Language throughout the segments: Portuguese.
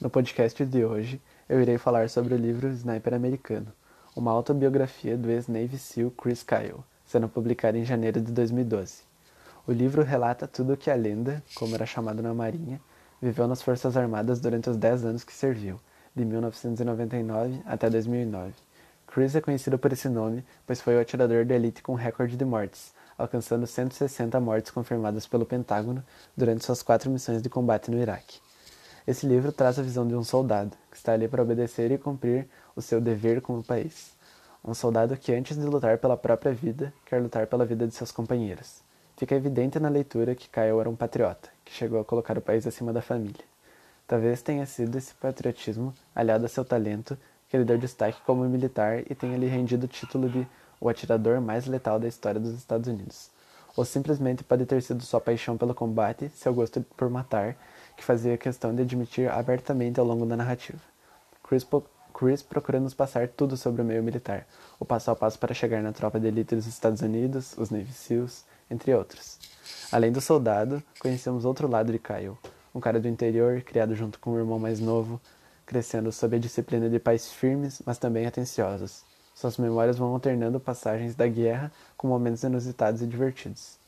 No podcast de hoje, eu irei falar sobre o livro Sniper Americano, uma autobiografia do ex-Navy SEAL Chris Kyle, sendo publicada em janeiro de 2012. O livro relata tudo o que a lenda, como era chamado na Marinha, viveu nas Forças Armadas durante os 10 anos que serviu, de 1999 até 2009. Chris é conhecido por esse nome, pois foi o atirador de elite com recorde de mortes, alcançando 160 mortes confirmadas pelo Pentágono durante suas quatro missões de combate no Iraque. Esse livro traz a visão de um soldado que está ali para obedecer e cumprir o seu dever com o país. Um soldado que, antes de lutar pela própria vida, quer lutar pela vida de seus companheiros. Fica evidente na leitura que Kyle era um patriota, que chegou a colocar o país acima da família. Talvez tenha sido esse patriotismo, aliado a seu talento, que lhe deu destaque como militar e tenha lhe rendido o título de o atirador mais letal da história dos Estados Unidos. Ou simplesmente pode ter sido sua paixão pelo combate, seu gosto por matar que fazia questão de admitir abertamente ao longo da narrativa. Chris, Chris procura nos passar tudo sobre o meio militar, o passo a passo para chegar na tropa de elite dos Estados Unidos, os Navy SEALs, entre outros. Além do soldado, conhecemos outro lado de Kyle, um cara do interior, criado junto com o irmão mais novo, crescendo sob a disciplina de pais firmes, mas também atenciosos. Suas memórias vão alternando passagens da guerra com momentos inusitados e divertidos.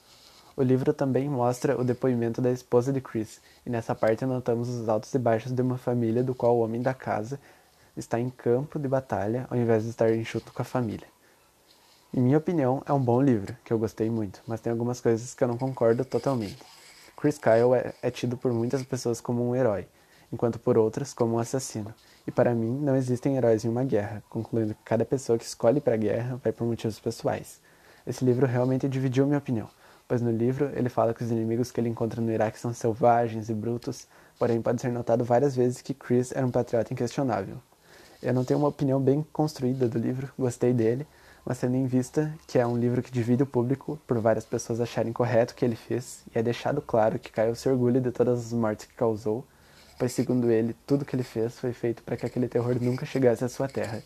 O livro também mostra o depoimento da esposa de Chris, e nessa parte notamos os altos e baixos de uma família do qual o homem da casa está em campo de batalha ao invés de estar enxuto com a família. Em minha opinião, é um bom livro, que eu gostei muito, mas tem algumas coisas que eu não concordo totalmente. Chris Kyle é, é tido por muitas pessoas como um herói, enquanto por outras como um assassino. E para mim, não existem heróis em uma guerra, concluindo que cada pessoa que escolhe para a guerra vai por motivos pessoais. Esse livro realmente dividiu minha opinião pois no livro ele fala que os inimigos que ele encontra no Iraque são selvagens e brutos, porém pode ser notado várias vezes que Chris era um patriota inquestionável. Eu não tenho uma opinião bem construída do livro, gostei dele, mas tendo em vista que é um livro que divide o público por várias pessoas acharem correto o que ele fez, e é deixado claro que Caio se orgulha de todas as mortes que causou, pois segundo ele, tudo que ele fez foi feito para que aquele terror nunca chegasse à sua terra,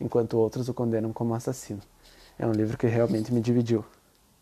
enquanto outros o condenam como assassino. É um livro que realmente me dividiu.